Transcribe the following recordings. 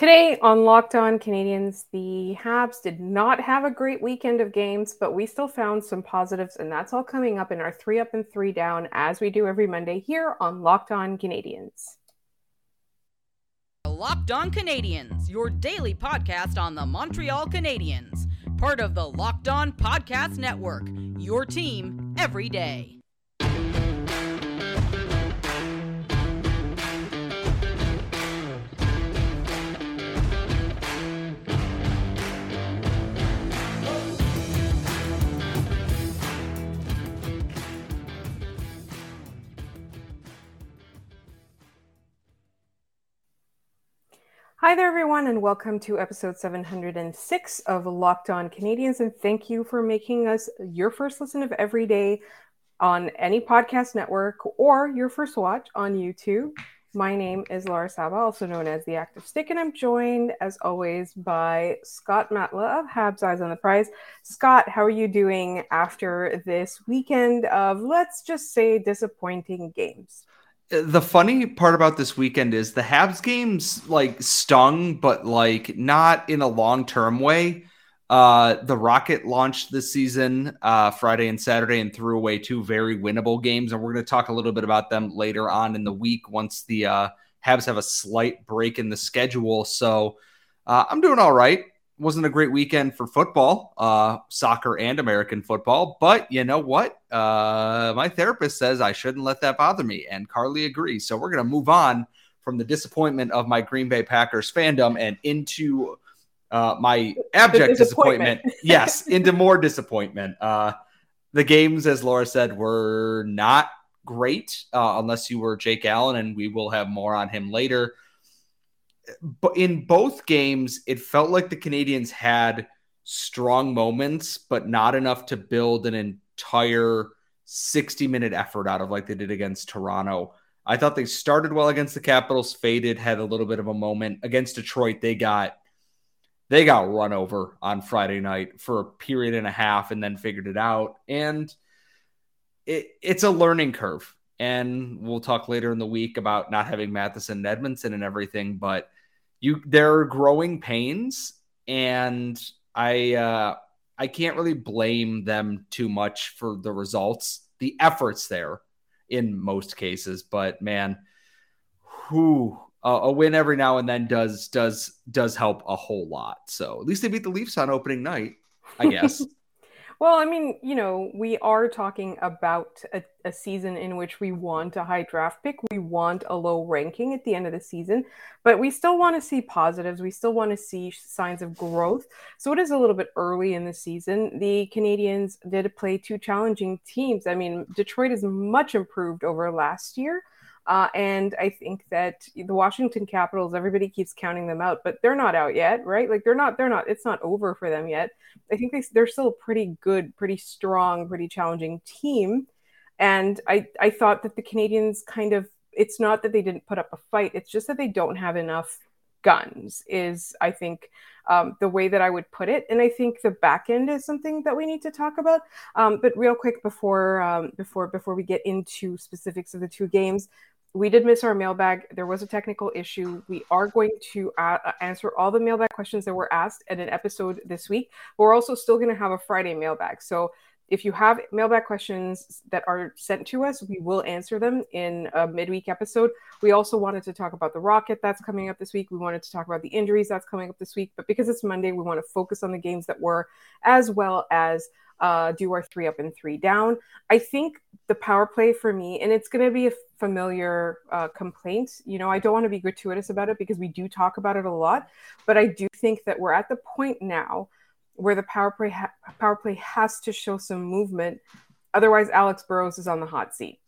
Today on Locked On Canadiens, the Habs did not have a great weekend of games, but we still found some positives, and that's all coming up in our three up and three down as we do every Monday here on Locked On Canadiens. Locked On Canadiens, your daily podcast on the Montreal Canadiens, part of the Locked On Podcast Network, your team every day. Hi there, everyone, and welcome to episode 706 of Locked On Canadiens. And thank you for making us your first listen of every day on any podcast network or your first watch on YouTube. My name is Laura Saba, also known as the Active Stick, and I'm joined, as always, by Scott Matla of Habs Eyes on the Prize. Scott, how are you doing after this weekend of, let's just say, disappointing games? The funny part about this weekend is the Habs games like stung, but like not in a long term way. Uh, the Rocket launched this season uh, Friday and Saturday and threw away two very winnable games, and we're going to talk a little bit about them later on in the week once the uh, Habs have a slight break in the schedule. So uh, I'm doing all right wasn't a great weekend for football, uh, soccer and American football. But you know what? Uh, my therapist says I shouldn't let that bother me, and Carly agrees. So we're going to move on from the disappointment of my Green Bay Packers fandom and into uh, my abject disappointment. disappointment. yes, into more disappointment. Uh, the games, as Laura said, were not great uh, unless you were Jake Allen, and we will have more on him later but in both games, it felt like the Canadiens had strong moments, but not enough to build an entire 60 minute effort out of like they did against Toronto. I thought they started well against the Capitals, faded, had a little bit of a moment against Detroit. They got they got run over on Friday night for a period and a half and then figured it out. And it, it's a learning curve. And we'll talk later in the week about not having Matheson and Edmundson and everything, but you there are growing pains, and I uh, I can't really blame them too much for the results. The efforts there in most cases, but man, who uh, a win every now and then does does does help a whole lot. So at least they beat the Leafs on opening night, I guess. Well, I mean, you know, we are talking about a, a, season in which we want a high draft pick. We want a low ranking at the end of the season, but we still want to see positives. We still want to see signs of growth. So it is a little bit early in the season. The Canadiens did play two challenging teams. I mean, Detroit is much improved over last year. Uh, and I think that the Washington Capitals, everybody keeps counting them out, but they're not out yet, right? Like they're not, they're not, it's not over for them yet. I think they, they're still a pretty good, pretty strong, pretty challenging team. And I, I thought that the Canadiens kind of, it's not that they didn't put up a fight, it's just that they don't have enough guns, is I think um, the way that I would put it. And I think the back end is something that we need to talk about. Um, but real quick before um, before before we get into specifics of the two games, we did miss our mailbag. There was a technical issue. We are going to uh, uh, answer all the mailbag questions that were asked in an episode this week. We're also still going to have a Friday mailbag. So if you have mailbag questions that are sent to us, we will answer them in a midweek episode. We also wanted to talk about the Rocket that's coming up this week. We wanted to talk about the injuries that's coming up this week. But because it's Monday, we want to focus on the games that were, as well as uh, do our three up and three down. I think the power play for me, and it's going to be a familiar uh, complaint. You know, I don't want to be gratuitous about it because we do talk about it a lot, but I do think that we're at the point now where the power play ha- power play has to show some movement. Otherwise, Alex Burrows is on the hot seat.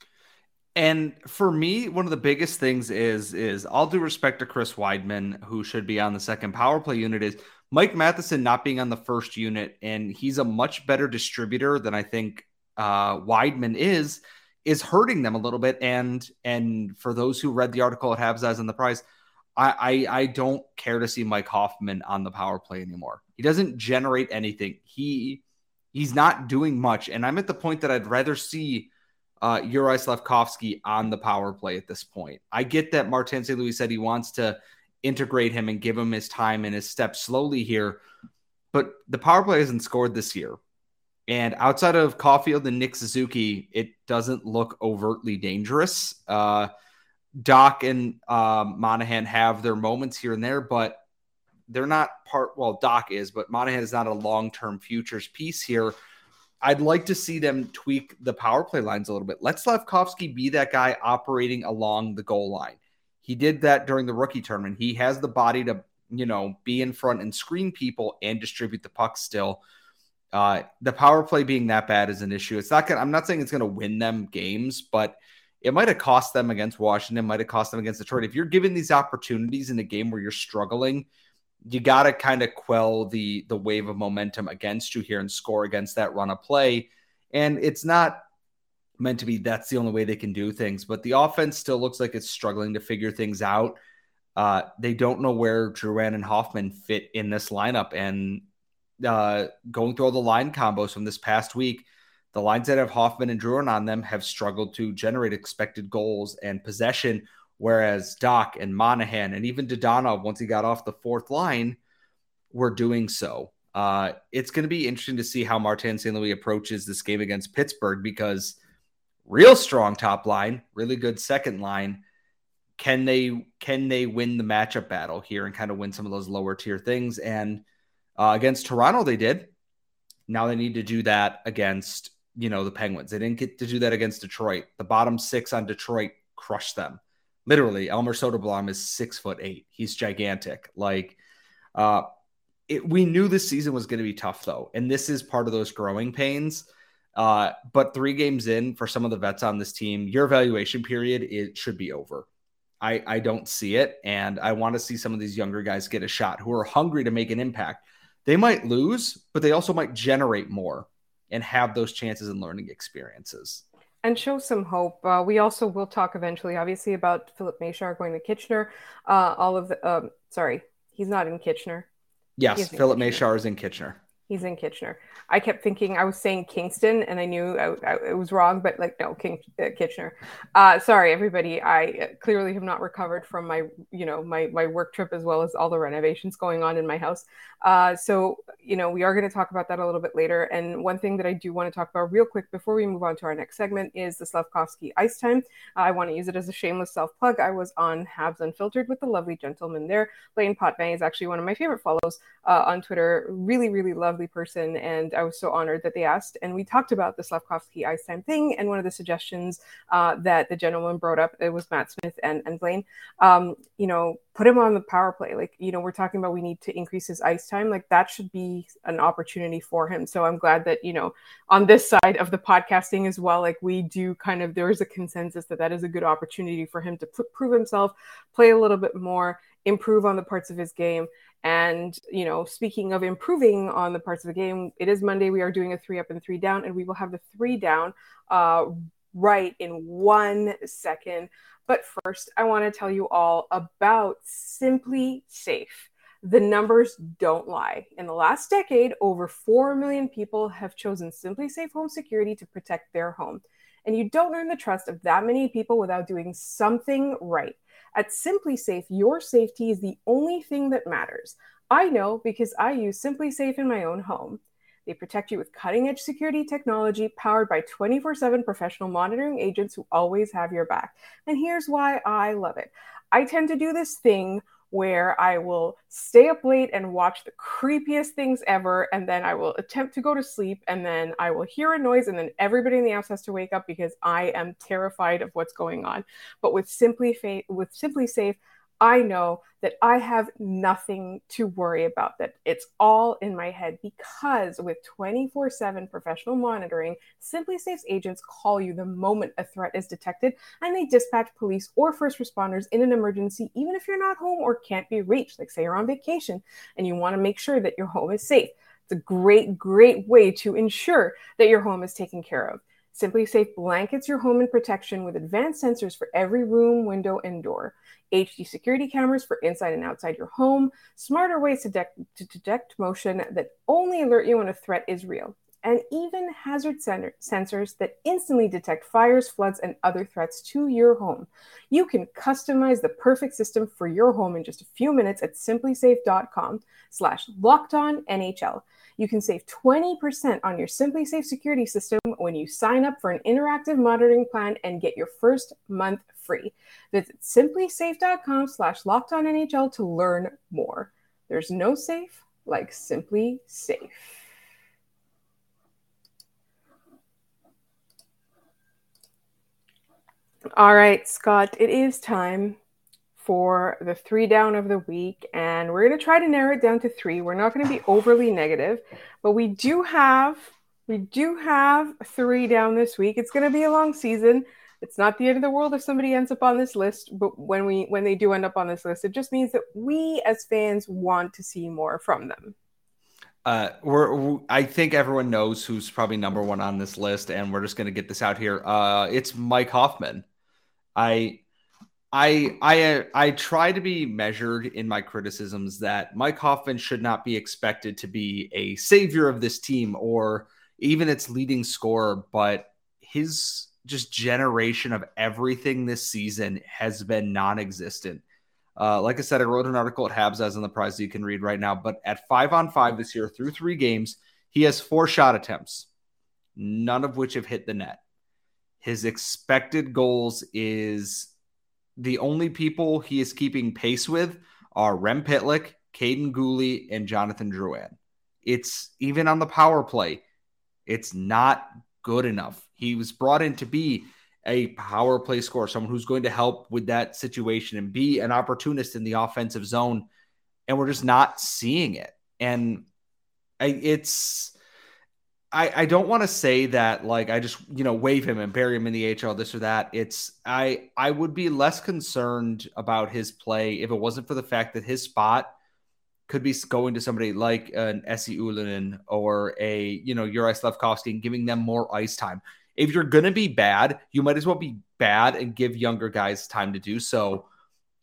And for me, one of the biggest things is is all due respect to Chris Wideman, who should be on the second power play unit, is Mike Matheson not being on the first unit, and he's a much better distributor than I think uh, Wideman is, is hurting them a little bit. And and for those who read the article at Habs Eyes on the Prize, I, I I don't care to see Mike Hoffman on the power play anymore. He doesn't generate anything. He he's not doing much, and I'm at the point that I'd rather see uh, Juraj Slafkovsky on the power play at this point. I get that Martin St. Louis said he wants to integrate him and give him his time and his steps slowly here. But the power play hasn't scored this year. And outside of Caufield and Nick Suzuki, it doesn't look overtly dangerous. Uh, Dach and um, Monahan have their moments here and there, but they're not part. Well, Dach is, but Monahan is not a long term futures piece here. I'd like to see them tweak the power play lines a little bit. Let Slafkovsky be that guy operating along the goal line. He did that during the rookie tournament. He has the body to, you know, be in front and screen people and distribute the puck still. Uh, the power play being that bad is an issue. It's not gonna, I'm not saying it's gonna win them games, but it might have cost them against Washington, might have cost them against Detroit. If you're given these opportunities in a game where you're struggling, you got to kind of quell the the wave of momentum against you here and score against that run of play. And it's not meant to be that's the only way they can do things, but the offense still looks like it's struggling to figure things out. Uh, they don't know where Drouin and Hoffman fit in this lineup. And uh, going through all the line combos from this past week, the lines that have Hoffman and Drouin on them have struggled to generate expected goals and possession Whereas Dach and Monahan and even Dadonov, once he got off the fourth line, were doing so. Uh, it's going to be interesting to see how Martin St. Louis approaches this game against Pittsburgh because real strong top line, really good second line. Can they can they win the matchup battle here and kind of win some of those lower tier things? And uh, against Toronto, they did. Now they need to do that against you know the Penguins. They didn't get to do that against Detroit. The bottom six on Detroit crushed them literally Elmer Soderblom is six foot eight. He's gigantic. Like, uh, it, we knew this season was going to be tough though, and this is part of those growing pains. Uh, but three games in for some of the vets on this team, your evaluation period it should be over. I, I don't see it, and I want to see some of these younger guys get a shot who are hungry to make an impact. They might lose, but they also might generate more and have those chances and learning experiences and show some hope. Uh, we also will talk eventually, obviously, about Filip Mesar going to Kitchener. Uh, all of the, um, sorry, he's not in Kitchener. Yes, Filip Mesar is in Kitchener. He's in Kitchener. I kept thinking I was saying Kingston, and I knew I, I, it was wrong, but like no, King uh, Kitchener. Uh, sorry, everybody. I uh, clearly have not recovered from my you know my my work trip as well as all the renovations going on in my house. Uh, so you know we are going to talk about that a little bit later. And one thing that I do want to talk about real quick before we move on to our next segment is the Slafkovsky Ice Time. I want to use it as a shameless self plug. I was on Habs Unfiltered with the lovely gentleman there. Blaine Potvin is actually one of my favorite follows uh, on Twitter. Really, really person, and I was so honored that they asked. And we talked about the Slafkovsky ice time thing. And one of the suggestions uh, that the gentleman brought up it was Matt Smith and, and Blaine. Um, you know, put him on the power play. Like, you know, we're talking about we need to increase his ice time. Like that should be an opportunity for him. So I'm glad that, you know, on this side of the podcasting as well, like we do kind of, there is a consensus that that is a good opportunity for him to pr- prove himself, play a little bit more, improve on the parts of his game and, you know, speaking of improving on the parts of the game, it is Monday. We are doing a three up and three down, and we will have the three down uh, right in one second. But first, I want to tell you all about SimpliSafe. The numbers don't lie. In the last decade, over 4 million people have chosen SimpliSafe Home Security to protect their home. And you don't earn the trust of that many people without doing something right. At SimpliSafe, your safety is the only thing that matters. I know because I use SimpliSafe in my own home. They protect you with cutting edge security technology powered by 24 7 professional monitoring agents who always have your back. And here's why I love it I tend to do this thing where I will stay up late and watch the creepiest things ever. And then I will attempt to go to sleep. And then I will hear a noise. And then everybody in the house has to wake up because I am terrified of what's going on. But with Simply, Fa- with SimpliSafe, I know that I have nothing to worry about, that it's all in my head because with 24 7 professional monitoring, Simply SimpliSafe's agents call you the moment a threat is detected and they dispatch police or first responders in an emergency, even if you're not home or can't be reached. Like, say you're on vacation and you want to make sure that your home is safe. It's a great, great way to ensure that your home is taken care of. SimpliSafe blankets your home in protection with advanced sensors for every room, window, and door. HD security cameras for inside and outside your home, smarter ways to, de- to detect motion that only alert you when a threat is real. and even hazard sensors that instantly detect fires, floods, and other threats to your home. You can customize the perfect system for your home in just a few minutes at simplisafe.com slash locked on NHL. You can save 20% on your SimpliSafe security system when you sign up for an interactive monitoring plan and get your first month free. Visit simplisafe.com slash NHL to learn more. There's no safe like SimpliSafe. All right, Scott, it is time for the three down of the week, and we're going to try to narrow it down to three. We're not going to be overly negative, but we do have we do have three down this week. It's going to be a long season. It's not the end of the world if somebody ends up on this list, but when we when they do end up on this list, it just means that we as fans want to see more from them. Uh, we're, I think everyone knows who's probably number one on this list, and we're just going to get this out here. Uh, it's Mike Hoffman. I I I I try to be measured in my criticisms that Mike Hoffman should not be expected to be a savior of this team or even its leading scorer, but his just generation of everything this season has been non-existent. Uh, like I said, I wrote an article at Habs Eyes on the Prize that you can read right now. But at five on five this year, through three games, he has four shot attempts, none of which have hit the net. His expected goals is the only people he is keeping pace with are Rem Pitlick, Kaiden Guhle, and Jonathan Drouin. It's even on the power play, it's not good enough. He was brought in to be a power play scorer, someone who's going to help with that situation and be an opportunist in the offensive zone. And we're just not seeing it. And it's I, I don't want to say that like I just you know wave him and bury him in the AHL this or that. It's I I would be less concerned about his play if it wasn't for the fact that his spot could be going to somebody like an Jesse Ylönen or a you know Juraj Slafkovsky and giving them more ice time. If you're gonna be bad, you might as well be bad and give younger guys time to do so.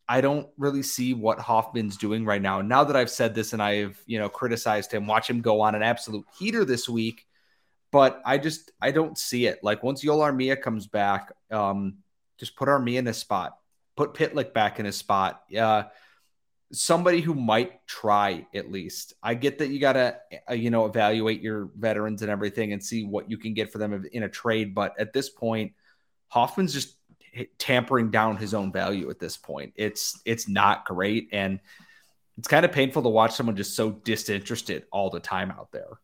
I don't really see what Hoffman's doing right now. Now that I've said this and I've you know criticized him, watch him go on an absolute heater this week but I just I don't see it. Like once Joel Armia comes back, um, just put Armia in a spot, put Pitlick back in his spot. Uh, somebody who might try at least. I get that you gotta uh, you know evaluate your veterans and everything and see what you can get for them in a trade, but at this point, Hoffman's just tampering down his own value at this point. It's it's not great and it's kind of painful to watch someone just so disinterested all the time out there.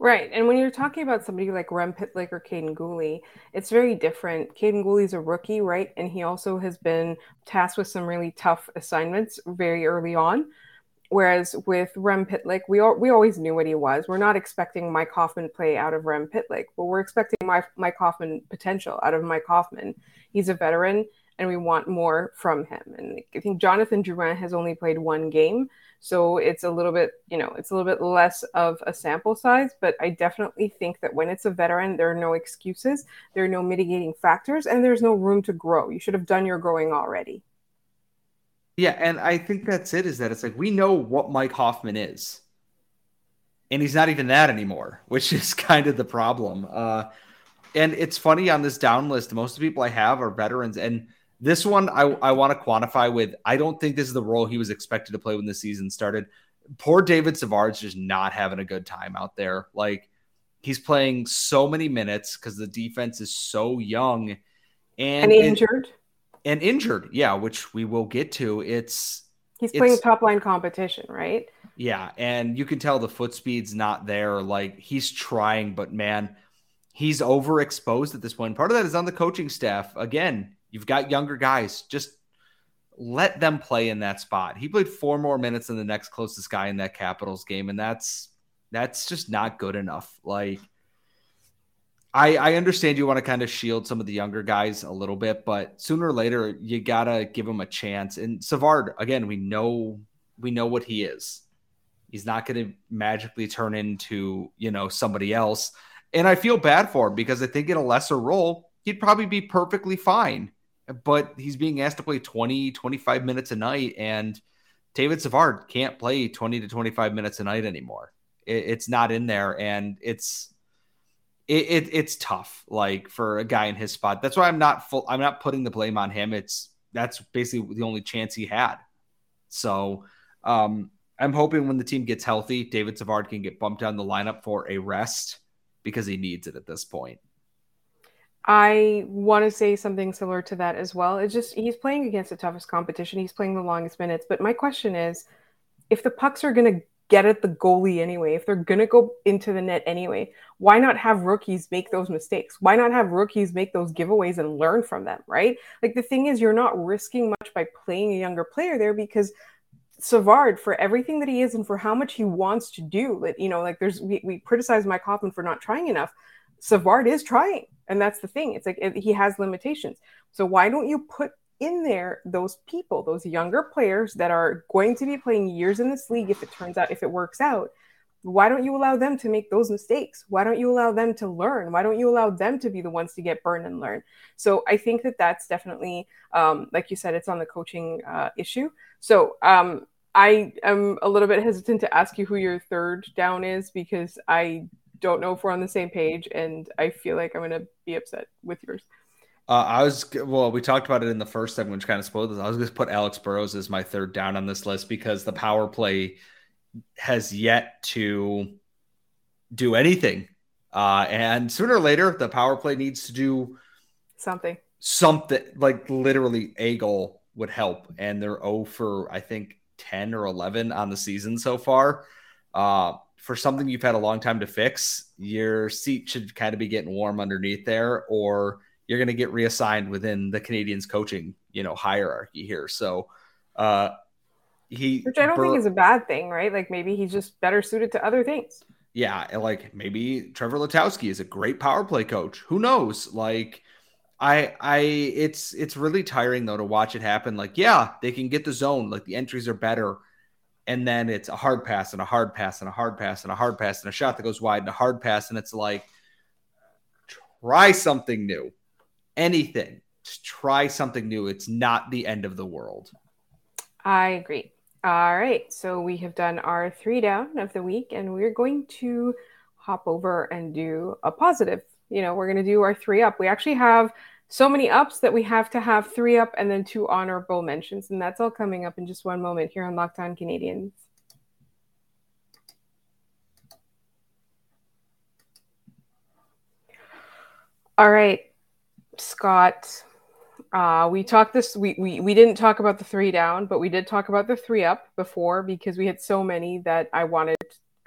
Right. And when you're talking about somebody like Rem Pitlick or Kaiden Guhle, it's very different. Kaiden Guhle's a rookie, right? And he also has been tasked with some really tough assignments very early on. Whereas with Rem Pitlick, we all, we always knew what he was. We're not expecting Mike Hoffman play out of Rem Pitlick, but we're expecting Mike, Mike Hoffman potential out of Mike Hoffman. He's a veteran, and we want more from him. And I think Jonathan Drouin has only played one game, so it's a little bit, you know, it's a little bit less of a sample size, but I definitely think that when it's a veteran, there are no excuses, there are no mitigating factors, and there's no room to grow. You should have done your growing already. Yeah, and I think that's it is that it's like we know what Mike Hoffman is. And he's not even that anymore, which is kind of the problem. Uh, and it's funny on this down list, most of the people I have are veterans. And this one I, I want to quantify with I don't think this is the role he was expected to play when the season started. Poor David Savard's just not having a good time out there. Like he's playing so many minutes because the defense is so young and, and injured. It, and injured, yeah, which we will get to. It's he's playing top line competition, right? Yeah, and you can tell the foot speed's not there. Like he's trying, but man, he's overexposed at this point. Part of that is on the coaching staff. Again, You've got younger guys. Just let them play in that spot. He played four more minutes than the next closest guy in that Capitals game, and that's that's just not good enough. Like I, I understand you want to kind of shield some of the younger guys a little bit, but sooner or later you gotta give them a chance. And Savard, again, we know we know what he is. He's not going to magically turn into you know somebody else. And I feel bad for him because I think in a lesser role he'd probably be perfectly fine but he's being asked to play 20, 25 minutes a night. And David Savard can't play 20 to 25 minutes a night anymore. It, it's not in there. And it's, it, it, it's tough, like for a guy in his spot. That's why I'm not full. I'm not putting the blame on him. It's that's basically the only chance he had. So um, I'm hoping when the team gets healthy, David Savard can get bumped down the lineup for a rest because he needs it at this point. I want to say something similar to that as well. It's just he's playing against the toughest competition. He's playing the longest minutes. But my question is if the pucks are going to get at the goalie anyway, if they're going to go into the net anyway, why not have rookies make those mistakes? Why not have rookies make those giveaways and learn from them, right? Like the thing is, you're not risking much by playing a younger player there because Savard, for everything that he is and for how much he wants to do, that you know, like there's we, we criticize Mike Hoffman for not trying enough. Savard is trying, and that's the thing. It's like it, he has limitations. So why don't you put in there those people, those younger players that are going to be playing years in this league if it turns out, if it works out, why don't you allow them to make those mistakes? Why don't you allow them to learn? Why don't you allow them to be the ones to get burned and learn? So I think that that's definitely, um, like you said, it's on the coaching uh, issue. So um, I am a little bit hesitant to ask you who your third down is because I don't know if we're on the same page, and I feel like I'm going to be upset with yours. Uh, I was well. We talked about it in the first segment, which kind of spoiled this. I was going to put Alex Burrows as my third down on this list because the power play has yet to do anything, uh, and sooner or later, the power play needs to do something. Something like literally a goal would help, and they're 0 for I think 10 or 11 on the season so far. Uh, for something you've had a long time to fix, your seat should kind of be getting warm underneath there, or you're going to get reassigned within the Canadiens coaching, you know, hierarchy here. So, uh, he, which I don't think is a bad thing, right? Like maybe he's just better suited to other things. Yeah, like maybe Trevor Letowski is a great power play coach. Who knows? Like, I, I, it's it's really tiring though to watch it happen. Like, yeah, they can get the zone, like the entries are better, and then it's a hard pass and a hard pass and a hard pass and a hard pass and a shot that goes wide and a hard pass, and it's like, try something new anything, just try something new. It's not the end of the world. I agree. All right. So we have done our three down of the week, and we're going to hop over and do a positive. You know, we're going to do our three up. We actually have so many ups that we have to have three up and then two honorable mentions. And that's all coming up in just one moment here on Locked On Canadiens. All right. Scott, uh, we talked this. We, we we didn't talk about the three down, but we did talk about the three up before because we had so many that I wanted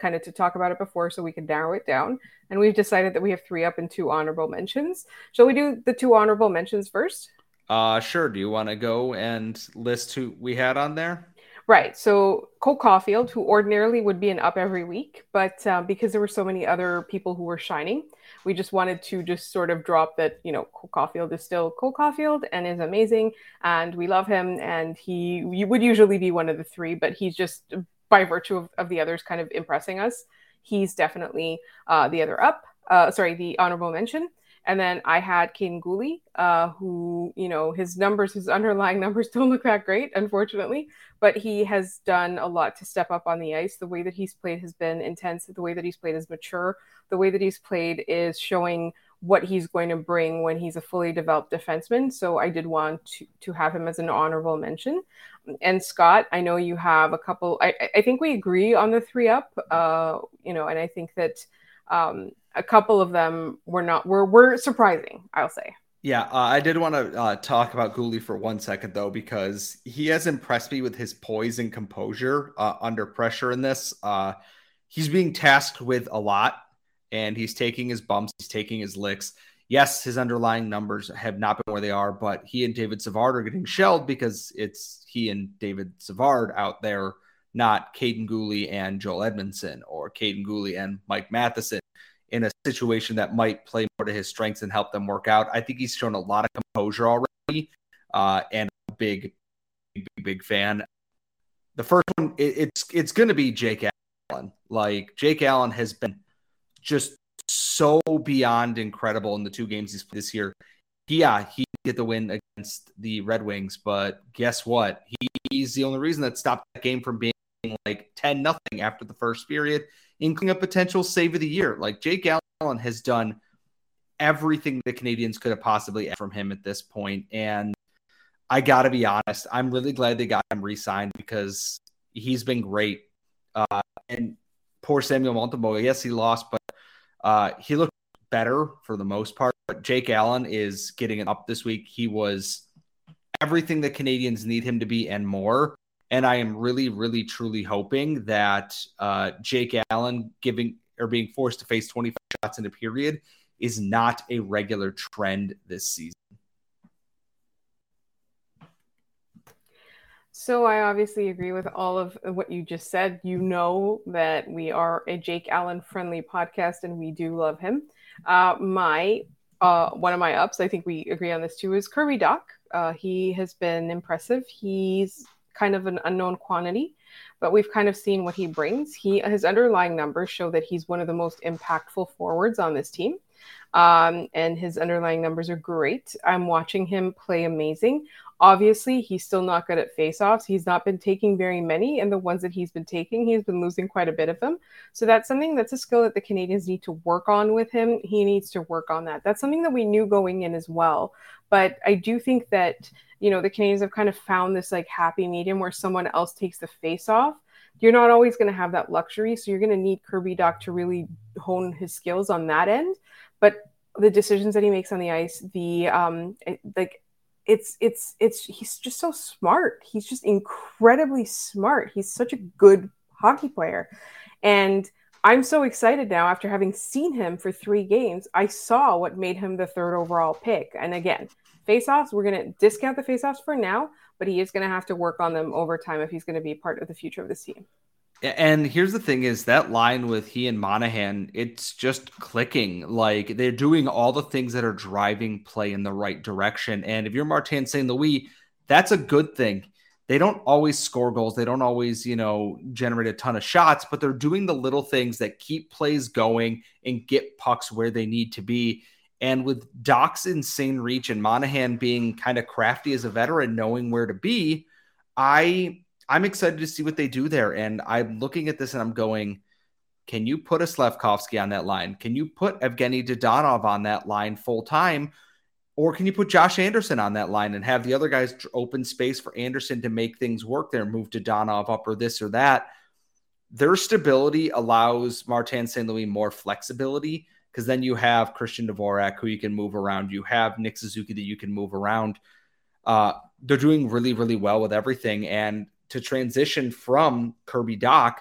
kind of to talk about it before so we can narrow it down. And we've decided that we have three up and two honorable mentions. Shall we do the two honorable mentions first? Uh, sure. Do you want to go and list who we had on there? Right. So Cole Caufield, who ordinarily would be an up every week, but uh, because there were so many other people who were shining, we just wanted to just sort of drop that, you know, Cole Caufield is still Cole Caufield and is amazing. And we love him. And he, he would usually be one of the three, but he's just by virtue of, of the others kind of impressing us. He's definitely uh, the other up. Uh, sorry, the honorable mention. And then I had Kaiden Guhle, uh, who, you know, his numbers, his underlying numbers don't look that great, unfortunately, but he has done a lot to step up on the ice. The way that he's played has been intense. The way that he's played is mature. The way that he's played is showing what he's going to bring when he's a fully developed defenseman. So I did want to, to have him as an honorable mention. And Scott, I know you have a couple, I, I think we agree on the three up, uh, you know, and I think that um, a couple of them were not were were surprising. I'll say. Yeah, uh, I did want to uh, talk about Guhle for one second though, because he has impressed me with his poise and composure uh, under pressure in this. Uh, he's being tasked with a lot, and he's taking his bumps, he's taking his licks. Yes, his underlying numbers have not been where they are, but he and David Savard are getting shelled because it's he and David Savard out there, not Kaiden Guhle and Joel Edmundson or Kaiden Guhle and Mike Matheson in a situation that might play more to his strengths and help them work out. I think he's shown a lot of composure already, uh, and a big, big, big fan. The first one, it, it's it's going to be Jake Allen. Like Jake Allen has been just so beyond incredible in the two games he's played this year. Yeah, he get the win against the Red Wings, but guess what? He, he's the only reason that stopped that game from being like 10 nothing after the first period including a potential save of the year. Like Jake Allen has done everything the Canadiens could have possibly asked from him at this point. And I got to be honest, I'm really glad they got him re-signed because he's been great. Uh, and poor Samuel Montembeault, yes, he lost, but uh, he looked better for the most part. But Jake Allen is getting it up this week. He was everything the Canadiens need him to be and more. And I am really, really, truly hoping that uh, Jake Allen giving or being forced to face 25 shots in a period is not a regular trend this season. So I obviously agree with all of what you just said. You know that we are a Jake Allen friendly podcast and we do love him. Uh, my uh, one of my ups, I think we agree on this too, is Kirby Dach. Uh, he has been impressive. He's kind of an unknown quantity, but we've kind of seen what he brings. He his underlying numbers show that he's one of the most impactful forwards on this team. Um, and his underlying numbers are great. I'm watching him play amazing. Obviously, he's still not good at faceoffs. He's not been taking very many, and the ones that he's been taking, he's been losing quite a bit of them. So that's something that's a skill that the Canadiens need to work on with him. He needs to work on that. That's something that we knew going in as well. But I do think that you know the Canadiens have kind of found this like happy medium where someone else takes the face off. You're not always going to have that luxury, so you're going to need Kirby Dach to really hone his skills on that end. But the decisions that he makes on the ice, the um, like it's it's it's he's just so smart. He's just incredibly smart. He's such a good hockey player. And I'm so excited now after having seen him for 3 games. I saw what made him the third overall pick. And again, face-offs, we're going to discount the face-offs for now, but he is going to have to work on them over time if he's going to be part of the future of this team. And here's the thing is that line with he and Monahan, it's just clicking. Like they're doing all the things that are driving play in the right direction. And if you're Martin St. Louis, that's a good thing. They don't always score goals. They don't always, you know, generate a ton of shots, but they're doing the little things that keep plays going and get pucks where they need to be. And with Dach's insane reach and Monahan being kind of crafty as a veteran, knowing where to be, I I'm excited to see what they do there. And I'm looking at this and I'm going, can you put a Slafkovsky on that line? Can you put Evgeny Dadonov on that line full time? Or can you put Josh Anderson on that line and have the other guys open space for Anderson to make things work there, move to Dadonov up or this or that? Their stability allows Martin St. Louis more flexibility because then you have Christian Dvorak who you can move around. You have Nick Suzuki that you can move around. Uh, they're doing really, really well with everything. And to transition from Kirby Dach,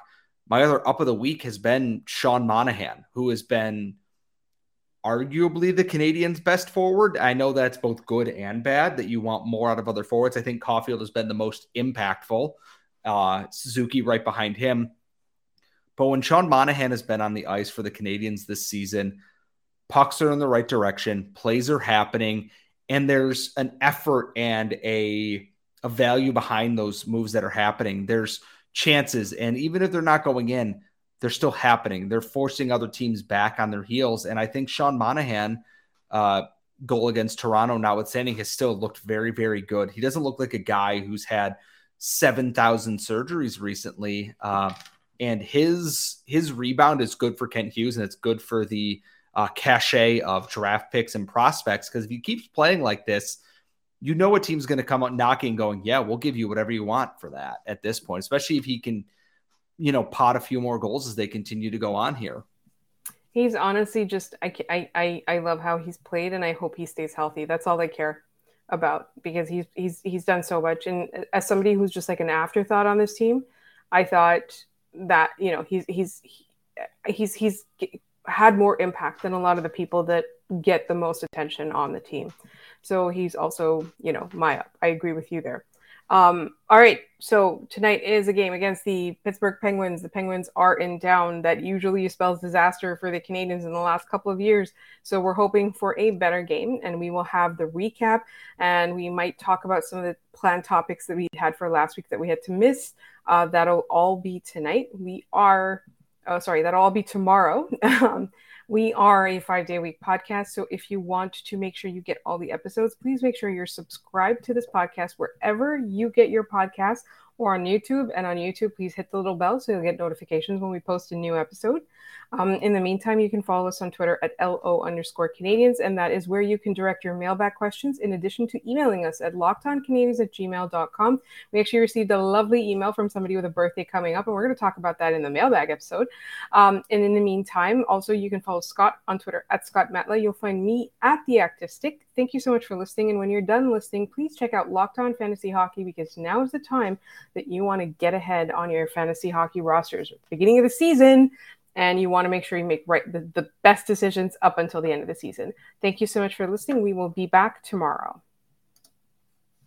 my other up of the week has been Sean Monahan, who has been arguably the Canadiens' best forward. I know that's both good and bad, that you want more out of other forwards. I think Caufield has been the most impactful, uh, Suzuki right behind him. But when Sean Monahan has been on the ice for the Canadiens this season, pucks are in the right direction, plays are happening, and there's an effort and a a value behind those moves that are happening. There's chances, and even if they're not going in, they're still happening. They're forcing other teams back on their heels. And I think Sean Monahan, uh, goal against Toronto, notwithstanding, has still looked very, very good. He doesn't look like a guy who's had 7,000 surgeries recently. Uh, and his his rebound is good for Kent Hughes, and it's good for the uh, cachet of draft picks and prospects. Because if he keeps playing like this, you know a team's going to come out knocking, going, "Yeah, we'll give you whatever you want for that." At this point, especially if he can, you know, pot a few more goals as they continue to go on here. He's honestly just I I I love how he's played, and I hope he stays healthy. That's all I care about because he's he's he's done so much. And as somebody who's just like an afterthought on this team, I thought that you know he's he's he's he's had more impact than a lot of the people that get the most attention on the team. So he's also, you know, my up. I agree with you there. Um, all right, so tonight is a game against the Pittsburgh Penguins. The Penguins are in town. That usually spells disaster for the Canadiens in the last couple of years. So we're hoping for a better game, and we will have the recap, and we might talk about some of the planned topics that we had for last week that we had to miss. Uh, that'll all be tonight. We are, oh, sorry, that'll all be tomorrow. We are a five day week podcast. So if you want to make sure you get all the episodes, please make sure you're subscribed to this podcast wherever you get your podcast or on YouTube. And on YouTube, please hit the little bell so you'll get notifications when we post a new episode. Um, in the meantime, you can follow us on Twitter at LO underscore Canadians, and that is where you can direct your mailback questions in addition to emailing us at lockedoncanadians at gmail.com. We actually received a lovely email from somebody with a birthday coming up, and we're going to talk about that in the mailbag episode. Um, and in the meantime, also, you can follow Scott on Twitter at Scott Matla. You'll find me at The Active Stick. Thank you so much for listening. And when you're done listening, please check out Locked On Fantasy Hockey because now is the time that you want to get ahead on your fantasy hockey rosters. Beginning of the season, and you want to make sure you make right the, the best decisions up until the end of the season. Thank you so much for listening. We will be back tomorrow.